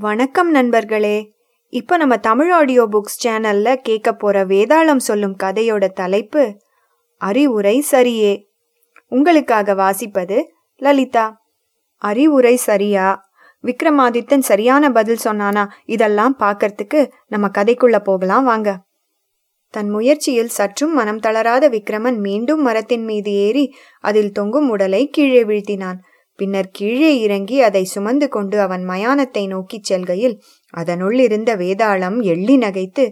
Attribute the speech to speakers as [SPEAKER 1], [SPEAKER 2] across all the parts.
[SPEAKER 1] வணக்கம் நண்பர்களே. இப்போ நம்ம தமிழ் ஆடியோ புக்ஸ் சேனல்ல கேட்க போற வேதாளம் சொல்லும் கதையோட தலைப்பு அறிவுரை சரியே. உங்களுக்காக வாசிப்பது லலிதா. அறிவுரை சரியா? விக்ரமாதித்தன் சரியான பதில் சொன்னானா? இதெல்லாம் பார்க்கறதுக்கு நம்ம கதைக்குள்ள போகலாம் வாங்க. தன் முயற்சியில் சற்றும் மனம் தளராத விக்ரமன் மீண்டும் மரத்தின் மீது ஏறி அதில் தொங்கும் உடலை கீழே வீழ்த்தினான். பின்னர் கீழே இறங்கி அதை சுமந்து கொண்டு அவன் மயானத்தை நோக்கிச் செல்கையில் அதனுள் இருந்த வேதாளம் எள்ளி நகைத்து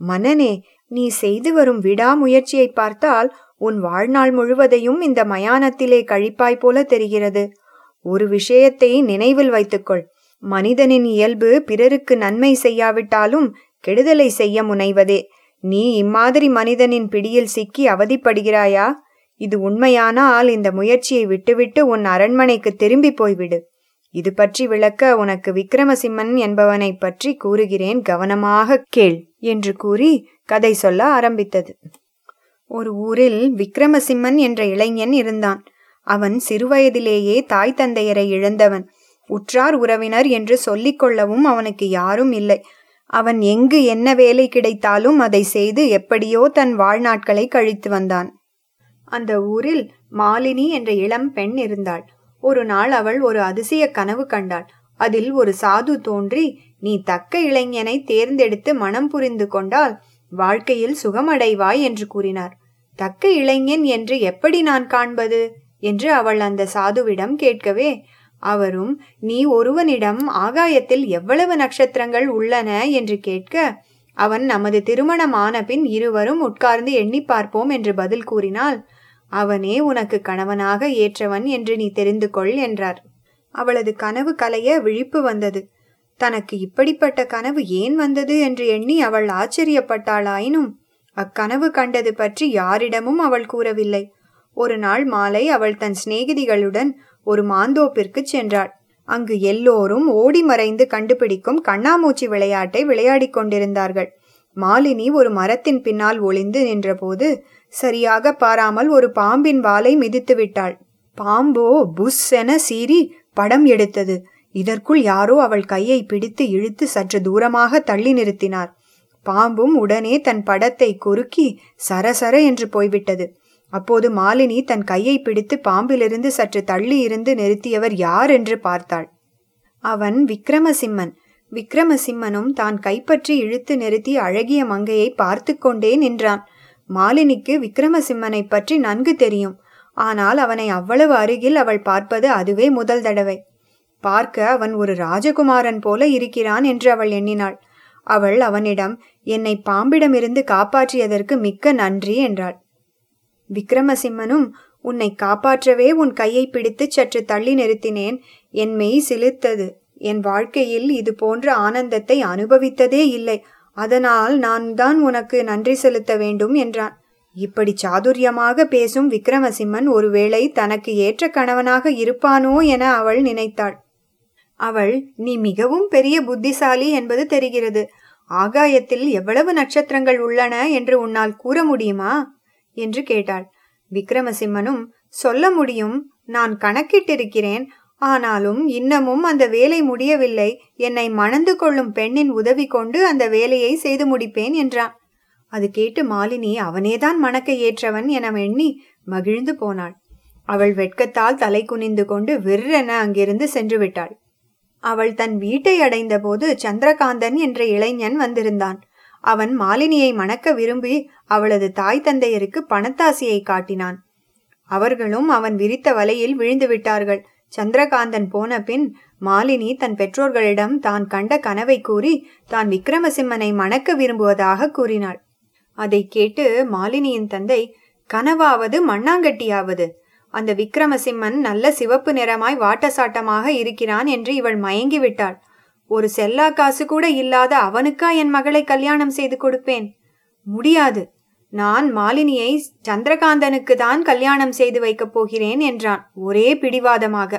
[SPEAKER 1] மனனே நீ செய்து வரும் விடாமுயற்சியை பார்த்தால் உன் வாழ்நாள் முழுவதையும் இந்த மயானத்திலே கழிப்பாய் போல தெரிகிறது. ஒரு விஷயத்தை நினைவில் வைத்துக்கொள். மனிதனின் இயல்பு பிறருக்கு நன்மை செய்யாவிட்டாலும் கெடுதலை செய்ய முனைவதே. நீ இம்மாதிரி மனிதனின் பிடியில் சிக்கி அவதிப்படுகிறாயா? இது உண்மையானால் இந்த முயற்சியை விட்டுவிட்டு உன் அரண்மனைக்கு திரும்பி போய்விடு. இது பற்றி விளக்க உனக்கு விக்ரமசிம்மன் என்பவனை பற்றி கூறுகிறேன் கவனமாக கேள் என்று கூறி கதை சொல்ல ஆரம்பித்தது. ஒரு ஊரில் விக்ரமசிம்மன் என்ற இளைஞன் இருந்தான். அவன் சிறுவயதிலேயே தாய் தந்தையரை இழந்தவன். உற்றார் உறவினர் என்று சொல்லிக் கொள்ளவும் அவனுக்கு யாரும் இல்லை. அவன் எங்கு என்ன வேலை கிடைத்தாலும் அதை செய்து எப்படியோ தன் வாழ்நாட்களை கழித்து வந்தான். அந்த ஊரில் மாலினி என்ற இளம் பெண் இருந்தாள். ஒரு நாள் அவள் ஒரு அதிசய கனவு கண்டாள். அதில் ஒரு சாது தோன்றி நீ தக்க இளைஞனை தேர்ந்தெடுத்து மனம் புரிந்து கொண்டால் வாழ்க்கையில் சுகமடைவாய் என்று கூறினார். தக்க இளைஞன் என்று எப்படி நான் காண்பது? என்று அவள் அந்த சாதுவிடம் கேட்கவே அவரும் நீ ஒருவனிடம் ஆகாயத்தில் எவ்வளவு நட்சத்திரங்கள் உள்ளன? என்று கேட்க அவன் நமது திருமணம் ஆன பின் இருவரும் உட்கார்ந்து எண்ணி பார்ப்போம் என்று பதில் கூறினால் அவனே உனக்கு கணவனாக ஏற்றவன் என்று நீ தெரிந்து கொள் என்றார். அவளது கனவு கலைய விழிப்பு வந்தது. தனக்கு இப்படிப்பட்ட கனவு ஏன் வந்தது என்று எண்ணி அவள் ஆச்சரியப்பட்டாளாயினும் அக்கனவு கண்டது பற்றி யாரிடமும் அவள் கூறவில்லை. ஒரு நாள் மாலை அவள் தன் சிநேகிதிகளுடன் ஒரு மாந்தோப்பிற்கு சென்றாள். அங்கு எல்லோரும் ஓடி மறைந்து கண்டுபிடிக்கும் கண்ணாமூச்சி விளையாட்டை விளையாடிக் கொண்டிருந்தார்கள். மாலினி ஒரு மரத்தின் பின்னால் ஒளிந்து நின்றபோது சரியாக பாராமல் ஒரு பாம்பின் வாலை மிதித்து விட்டாள். பாம்போ புஷ் என சீறி படம் எடுத்தது. இதற்குள் யாரோ அவள் கையை பிடித்து இழுத்து சற்று தூரமாக தள்ளி நிறுத்தினார். பாம்பும் உடனே தன் படத்தை குறுக்கி சரசர என்று போய்விட்டது. அப்போது மாலினி தன் கையை பிடித்து பாம்பிலிருந்து சற்று தள்ளி இருந்து நிறுத்தியவர் யார் என்று பார்த்தாள். அவன் விக்ரமசிம்மன் விக்ரமசிம்மனும் தான் கைப்பற்றி இழுத்து நிறுத்தி அழகிய மங்கையை பார்த்து கொண்டே நின்றான். மாலினிக்கு விக்ரமசிம்மனை பற்றி நன்கு தெரியும். ஆனால் அவனை அவ்வளவு அருகில் அவள் பார்ப்பது அதுவே முதல் தடவை. பார்க்க அவன் ஒரு ராஜகுமாரன் போல இருக்கிறான் என்று அவள் எண்ணினாள். அவள் அவனிடம் என்னை பாம்பிடமிருந்து காப்பாற்றியதற்கு மிக்க நன்றி என்றாள். விக்ரமசிம்மனும் உன்னை காப்பாற்றவே உன் கையை பிடித்து சற்று தள்ளி நிறுத்தினேன். என் மெய் சிலிர்த்தது என் வாழ்க்கையில் இது போன்ற ஆனந்தத்தை அனுபவித்ததே இல்லை. அதனால் நான் தான் உனக்கு நன்றி செலுத்த வேண்டும் என்றான். இப்படி சாதுரியமாக பேசும் விக்ரமசிம்மன் ஒருவேளை தனக்கு ஏற்ற கணவனாக இருப்பானோ என அவள் நினைத்தாள். அவள் நீ மிகவும் பெரிய புத்திசாலி என்பது தெரிகிறது. ஆகாயத்தில் எவ்வளவு நட்சத்திரங்கள் உள்ளன என்று உன்னால் கூற முடியுமா? என்று கேட்டாள். விக்ரமசிம்மனும் சொல்ல முடியும். நான் கணக்கிட்டிருக்கிறேன். ஆனாலும் இன்னமும் அந்த வேலை முடியவில்லை. என்னை மணந்து கொள்ளும் பெண்ணின் உதவி கொண்டு அந்த வேலையை செய்து முடிப்பேன் என்றான். அது கேட்டு மாலினி அவனேதான் மணக்க ஏற்றவன் என எண்ணி மகிழ்ந்து போனாள். அவள் வெட்கத்தால் தலை குனிந்து கொண்டு விற்றென அங்கிருந்து சென்று விட்டாள். அவள் தன் வீட்டை அடைந்தபோது சந்திரகாந்தன் என்ற இளைஞன் வந்திருந்தான். அவன் மாலினியை மணக்க விரும்பி அவளது தாய் தந்தையருக்கு பணத்தாசியை காட்டினான். அவர்களும் அவன் விரித்த வலையில் விழுந்து விட்டார்கள். சந்திரகாந்தன் போன பின் மாலினி தன் பெற்றோர்களிடம் தான் கண்ட கனவை கூறி தான் விக்ரமசிம்மனை மணக்க விரும்புவதாக கூறினாள். அதை கேட்டு மாலினியின் தந்தை கனவாவது மண்ணாங்கட்டியாவது. அந்த விக்ரமசிம்மன் நல்ல சிவப்பு நிறமாய் வாட்டசாட்டமாக இருக்கிறான் என்று இவள் மயங்கி விட்டாள் ஒரு செல்லா காசு கூட இல்லாத அவனுக்கா என் மகளை கல்யாணம் செய்து கொடுப்பேன்? முடியாது. நான் மாலினியை சந்திரகாந்தனுக்கு தான் கல்யாணம் செய்து வைக்கப் போகிறேன் என்றான் ஒரே பிடிவாதமாக.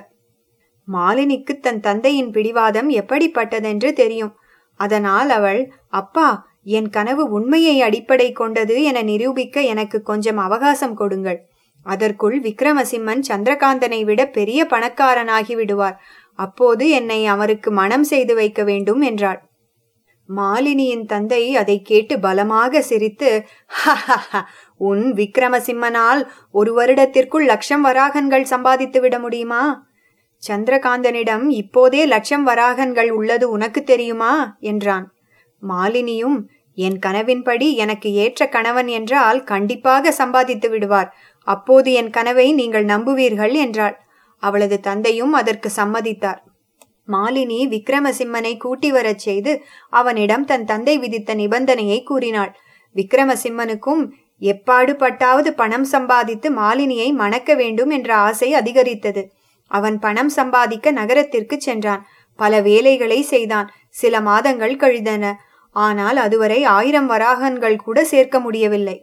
[SPEAKER 1] மாலினிக்கு தன் தந்தையின் பிடிவாதம் எப்படிப்பட்டதென்று தெரியும். அதனால் அவள் அப்பா என் கனவு உண்மையை அடிப்படை கொண்டது என நிரூபிக்க எனக்கு கொஞ்சம் அவகாசம் கொடுங்கள். அதற்குள் விக்ரமசிம்மன் சந்திரகாந்தனை விட பெரிய பணக்காரனாகி விடுவார். அப்போது என்னை அவருக்கு மனம் செய்து வைக்க வேண்டும் என்றாள். மாலினியின் தந்தை அதை கேட்டு பலமாக சிரித்து உன் விக்ரமசிம்மனால் ஒரு வருடத்திற்குள் லட்சம் வராகன்கள் சம்பாதித்து விட முடியுமா? சந்திரகாந்தனிடம் இப்போதே லட்சம் வராகன்கள் உள்ளது உனக்கு தெரியுமா? என்றான். மாலினியும் என் கனவின்படி எனக்கு ஏற்ற கணவன் என்றால் கண்டிப்பாக சம்பாதித்து விடுவார். அப்போது என் கனவை நீங்கள் நம்புவீர்கள் என்றாள். அவளது தந்தையும் அதற்கு சம்மதித்தார். மாலினி விக்ரமசிம்மனை கூட்டி வரச் செய்து அவனிடம் தன் தந்தை விதித்த நிபந்தனையை கூறினாள். விக்ரமசிம்மனுக்கும் எப்பாடுபட்டாவது பணம் சம்பாதித்து மாலினியை மணக்க வேண்டும் என்ற ஆசை அதிகரித்தது. அவன் பணம் சம்பாதிக்க நகரத்திற்கு சென்றான். பல வேலைகளை செய்தான். சில மாதங்கள் கழிந்தன. ஆனால் அதுவரை ஆயிரம் வராகன்கள் கூட சேர்க்க முடியவில்லை.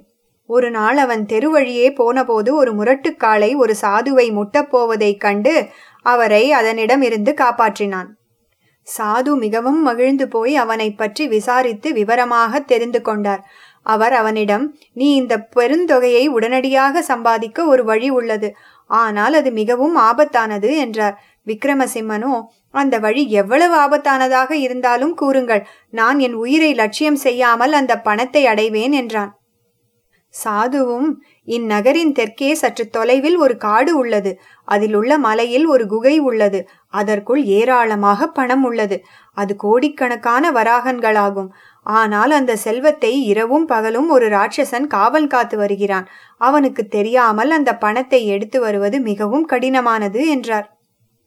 [SPEAKER 1] ஒரு நாள் அவன் தெருவழியே போனபோது ஒரு முரட்டுக்காளை ஒரு சாதுவை முட்டப்போவதைக் கண்டு அவரை அதனிடமிருந்து காப்பாற்றினான். சாது மிகவும் மகிழ்ந்து போய் அவனை பற்றி விசாரித்து விவரமாக தெரிந்து கொண்டார். அவர் அவனிடம் நீ இந்த பெருந்தொகையை உடனடியாக சம்பாதிக்க ஒரு வழி உள்ளது. ஆனால் அது மிகவும் ஆபத்தானது என்றார். விக்ரமசிம்மனோ அந்த வழி எவ்வளவு ஆபத்தானதாக இருந்தாலும் கூறுங்கள். நான் என் உயிரை லட்சியம் செய்யாமல் அந்த பணத்தை அடைவேன் என்றான். சாதுவும் இந்நகரின் தெற்கே சற்று தொலைவில் ஒரு காடு உள்ளது. அதில் உள்ள மலையில் ஒரு குகை உள்ளது. அதற்குள் ஏராளமாக பணம் உள்ளது. அது கோடிக்கணக்கான வராகன்களாகும். ஆனால் அந்த செல்வத்தை இரவும் பகலும் ஒரு ராட்சசன் காவல் காத்து வருகிறான். அவனுக்கு தெரியாமல் அந்த பணத்தை எடுத்து வருவது மிகவும் கடினமானது என்றார்.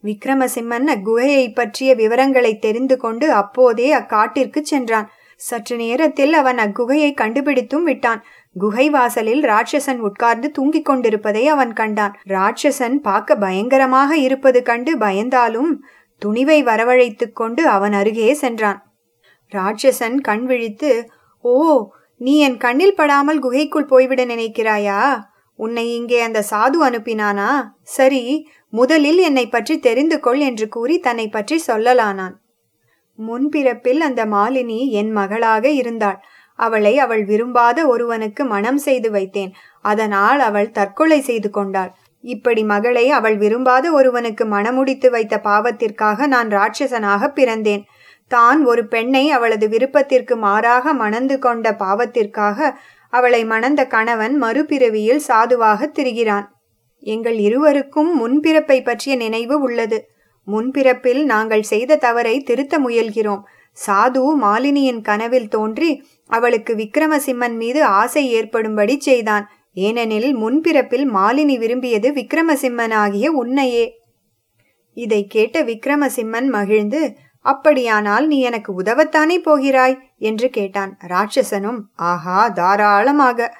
[SPEAKER 1] விக்ரமசிம்மன் அக்குகையை பற்றிய விவரங்களை தெரிந்து கொண்டு அப்போதே அக்காட்டிற்கு சென்றான். சற்று நேரத்தில் அவன் அக்குகையை கண்டுபிடித்தும் விட்டான். குகை வாசலில் ராட்சசன் உட்கார்ந்து தூங்கிக் கொண்டிருப்பதை அவன் கண்டான். ராட்சசன் பார்க்க பயங்கரமாக இருப்பது கண்டு பயந்தாலும் துணிவை வரவழைத்துக் கொண்டு அவன் அருகே சென்றான். ராட்சசன் கண் விழித்து ஓ நீ என் கண்ணில் படாமல் குகைக்குள் போய்விட நினைக்கிறாயா? உன்னை இங்கே அந்த சாது அனுப்பினானா? சரி முதலில் என்னை பற்றி தெரிந்து கொள் என்று கூறி தன்னை பற்றி சொல்லலானான். முன்பிறப்பில் அந்த மாலினி என் மகளாக இருந்தாள். அவளை அவள் விரும்பாத ஒருவனுக்கு மனம் செய்து வைத்தேன். அதனால் அவள் தற்கொலை செய்து கொண்டாள். இப்படி மகளை அவள் விரும்பாத ஒருவனுக்கு மனமுடித்து வைத்த பாவத்திற்காக நான் ராட்சசனாக பிறந்தேன். தான் ஒரு பெண்ணை அவளது விருப்பத்திற்கு மாறாக மணந்து கொண்ட பாவத்திற்காக அவளை மணந்த கணவன் மறுபிறவியில் சாதுவாக திரிகிறான். எங்கள் இருவருக்கும் முன்பிறப்பை பற்றிய நினைவு உள்ளது. முன்பிறப்பில் நாங்கள் செய்த தவறை திருத்த முயல்கிறோம். சாது மாலினியின் கனவில் தோன்றி அவளுக்கு விக்ரமசிம்மன் மீது ஆசை ஏற்படும்படி செய்தான். ஏனெனில் முன்பிறப்பில் மாலினி விரும்பியது விக்ரமசிம்மனாகிய உன்னையே. இதை கேட்ட விக்ரமசிம்மன் மகிழ்ந்து அப்படியானால் நீ எனக்கு உதவத்தானே போகிறாய்? என்று கேட்டான். ராட்சசனும் ஆஹா தாராளமாக.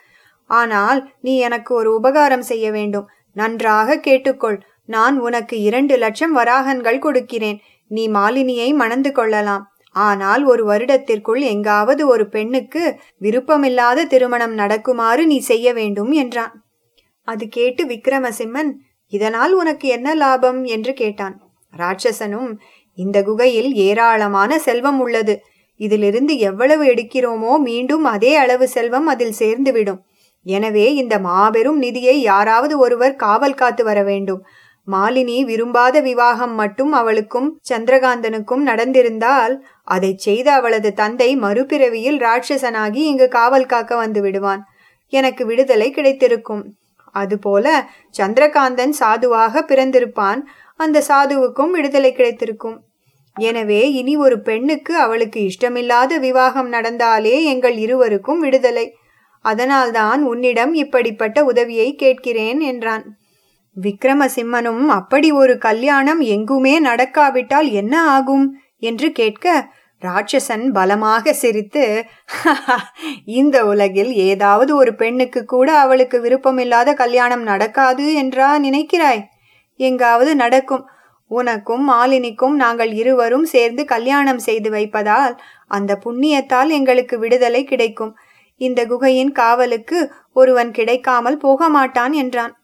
[SPEAKER 1] ஆனால் நீ எனக்கு ஒரு உபகாரம் செய்ய வேண்டும். நன்றாக கேட்டுக்கொள். நான் உனக்கு இரண்டு லட்சம் வராகன்கள் கொடுக்கிறேன். நீ மாலினியை மணந்து கொள்ளலாம். ஆனால் ஒரு வருடத்திற்குள் எங்காவது ஒரு பெண்ணுக்கு விருப்பமில்லாத திருமணம் நடக்குமாறு நீ செய்ய வேண்டும் என்றான். அது கேட்டு விக்ரமசிம்மன் இதனால் உனக்கு என்ன லாபம்? என்று கேட்டான். ராட்சசனும் இந்த குகையில் ஏராளமான செல்வம் உள்ளது. இதிலிருந்து எவ்வளவு எடுக்கிறோமோ மீண்டும் அதே அளவு செல்வம் அதில் சேர்ந்துவிடும். எனவே இந்த மாபெரும் நிதியை யாராவது ஒருவர் காவல் காத்து வர வேண்டும். மாலினி விரும்பாத விவாகம் மட்டும் அவளுக்கும் சந்திரகாந்தனுக்கும் நடந்திருந்தால் அதை செய்த அவளது தந்தை மறுபிறவியில் ராட்சசனாகி இங்கு காவல் காக்க வந்து விடுவான். எனக்கு விடுதலை கிடைத்திருக்கும். அதுபோல சந்திரகாந்தன் சாதுவாக பிறந்திருப்பான். அந்த சாதுவுக்கும் விடுதலை கிடைத்திருக்கும். எனவே இனி ஒரு பெண்ணுக்கு அவளுக்கு இஷ்டமில்லாத விவாகம் நடந்தாலே எங்கள் இருவருக்கும் விடுதலை. அதனால்தான் உன்னிடம் இப்படிப்பட்ட உதவியை கேட்கிறேன் என்றான். விக்ரமசிம்மனும் அப்படி ஒரு கல்யாணம் எங்குமே நடக்காவிட்டால் என்ன ஆகும்? என்று கேட்க ராட்சசன் பலமாக சிரித்து இந்த உலகில் ஏதாவது ஒரு பெண்ணுக்கு கூட அவளுக்கு விருப்பமில்லாத கல்யாணம் நடக்காது என்றா நினைக்கிறாய்? எங்காவது நடக்கும். உனக்கும் மாலினிக்கும் நாங்கள் இருவரும் சேர்ந்து கல்யாணம் செய்து வைப்பதால் அந்த புண்ணியத்தால் எங்களுக்கு விடுதலை கிடைக்கும். இந்த குகையின் காவலுக்கு ஒருவன் கிடைக்காமல் போக மாட்டான் என்றான்.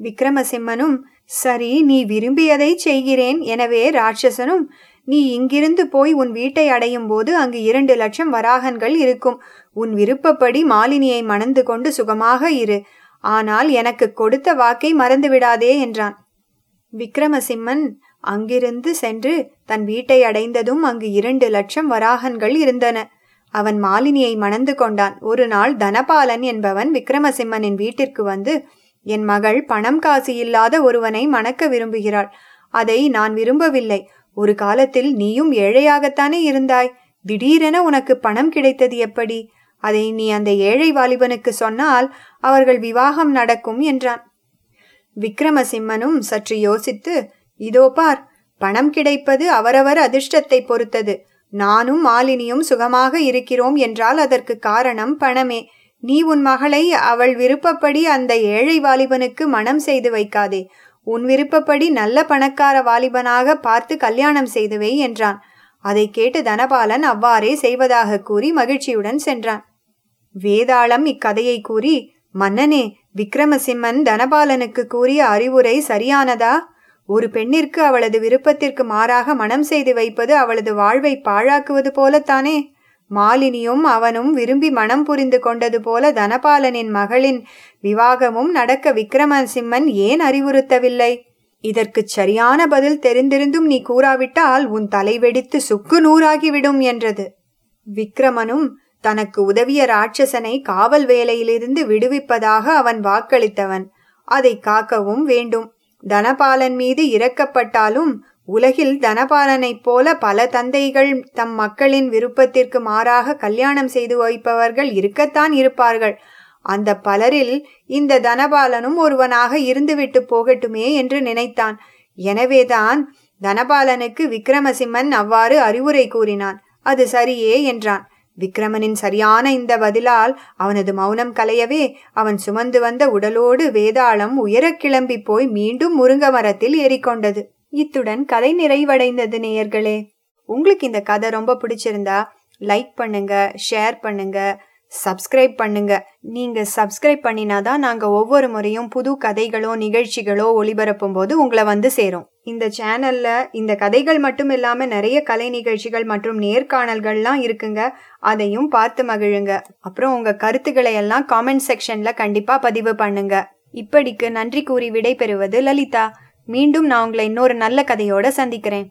[SPEAKER 1] விக்ரமசிம்மனும் சரி நீ விரும்பியதை செய்கிறேன். எனவே ராட்சசனும் நீ இங்கிருந்து போய் உன் வீட்டை அடையும் போது அங்கு இரண்டு லட்சம் வராகன்கள் இருக்கும். உன் விருப்பப்படி மாலினியை மணந்து கொண்டு சுகமாக இரு. ஆனால் எனக்கு கொடுத்த வாக்கை மறந்து விடாதே என்றான். விக்ரமசிம்மன் அங்கிருந்து சென்று தன் வீட்டை அடைந்ததும் அங்கு இரண்டு லட்சம் வராகன்கள் இருந்தன. அவன் மாலினியை மணந்து கொண்டான். ஒரு நாள் தனபாலன் என்பவன் விக்ரமசிம்மனின் வீட்டிற்கு வந்து என் மகள் பணம் காசு இல்லாத ஒருவனை மணக்க விரும்புகிறாள். அதை நான் விரும்பவில்லை. ஒரு காலத்தில் நீயும் ஏழையாகத்தானே இருந்தாய்? திடீரென உனக்கு பணம் கிடைத்தது எப்படி? அதை நீ அந்த ஏழை வாலிபனுக்கு சொன்னால் அவர்கள் விவாகம் நடக்கும் என்றான். விக்ரமசிம்மனும் சற்று யோசித்து இதோ பார் பணம் கிடைப்பது அவரவர் அதிர்ஷ்டத்தை பொறுத்தது. நானும் மாலினியும் சுகமாக இருக்கிறோம் என்றால் அதற்கு காரணம் பணமே. நீ உன் மகளை அவள் விருப்பப்படி அந்த ஏழை வாலிபனுக்கு மனம் செய்து வைக்காதே. உன் விருப்பப்படி நல்ல பணக்கார வாலிபனாக பார்த்து கல்யாணம் செய்துவை என்றான். அதை கேட்டு தனபாலன் அவ்வாறே செய்வதாக கூறி மகிழ்ச்சியுடன் சென்றான். வேதாளம் இக்கதையை கூறி மன்னனே விக்ரமசிம்மன் தனபாலனுக்கு கூறிய அறிவுரை சரியானதா? ஒரு பெண்ணிற்கு அவளது விருப்பத்திற்கு மாறாக மனம் செய்து வைப்பது அவளது வாழ்வை பாழாக்குவது போலத்தானே? மாலினியும் அவனும் விரும்பி மனம் புரிந்து கொண்டது போல தனபாலனின் மகளின் விவாகமும் நடக்க விக்ரமசிம்மன் ஏன் அறிவுறுத்தவில்லை? இதற்குச் சரியான பதில் தெரிந்திருந்தும் நீ கூறாவிட்டால் உன் தலை வெடித்து சுக்கு நூறாகிவிடும் என்றது. விக்ரமனும் தனக்கு உதவிய ராட்சசனை காவல் வேலையிலிருந்து விடுவிப்பதாக அவன் வாக்களித்தவன். அதை காக்கவும் வேண்டும். தனபாலன் மீது இறக்கப்பட்டாலும் உலகில் தனபாலனைப் போல பல தந்தைகள் தம் மக்களின் விருப்பத்திற்கு மாறாக கல்யாணம் செய்து வைப்பவர்கள் இருக்கத்தான் இருப்பார்கள். அந்த பலரில் இந்த தனபாலனும் ஒருவனாக இருந்துவிட்டு போகட்டுமே என்று நினைத்தான். எனவேதான் தனபாலனுக்கு விக்ரமசிம்மன் அவ்வாறு அறிவுரை கூறினான். அது சரியே என்றான். விக்ரமனின் சரியான இந்த பதிலால் அவனது மௌனம் கலையவே அவன் சுமந்து வந்த உடலோடு வேதாளம் உயரக் கிளம்பி போய் மீண்டும் முருங்க மரத்தில் ஏறிக்கொண்டது. இத்துடன் கதை நிறைவடைந்தது நேயர்களே. உங்களுக்கு இந்த கதை ரொம்ப பிடிச்சிருந்தா லைக் பண்ணுங்க ஷேர் பண்ணுங்க சப்ஸ்கிரைப் பண்ணுங்க. நீங்க சப்ஸ்கிரைப் பண்ணினாதான் நாங்க ஒவ்வொரு முறையும் புது கதைகளோ நிகழ்ச்சிகளோ ஒளிபரப்பும் போது உங்களை வந்து சேரும். இந்த சேனல்ல இந்த கதைகள் மட்டும் இல்லாம நிறைய கலை நிகழ்ச்சிகள் மற்றும் நேர்காணல்கள்லாம் இருக்குங்க. அதையும் பார்த்து மகிழுங்க. அப்புறம் உங்க கருத்துக்களை எல்லாம் காமெண்ட் செக்ஷன்ல கண்டிப்பா பதிவு பண்ணுங்க. இப்படிக்கு நன்றி கூறி விடை பெறுவது லலிதா. மீண்டும் நான் உங்களை இன்னொரு நல்ல கதையோட சந்திக்கிறேன்.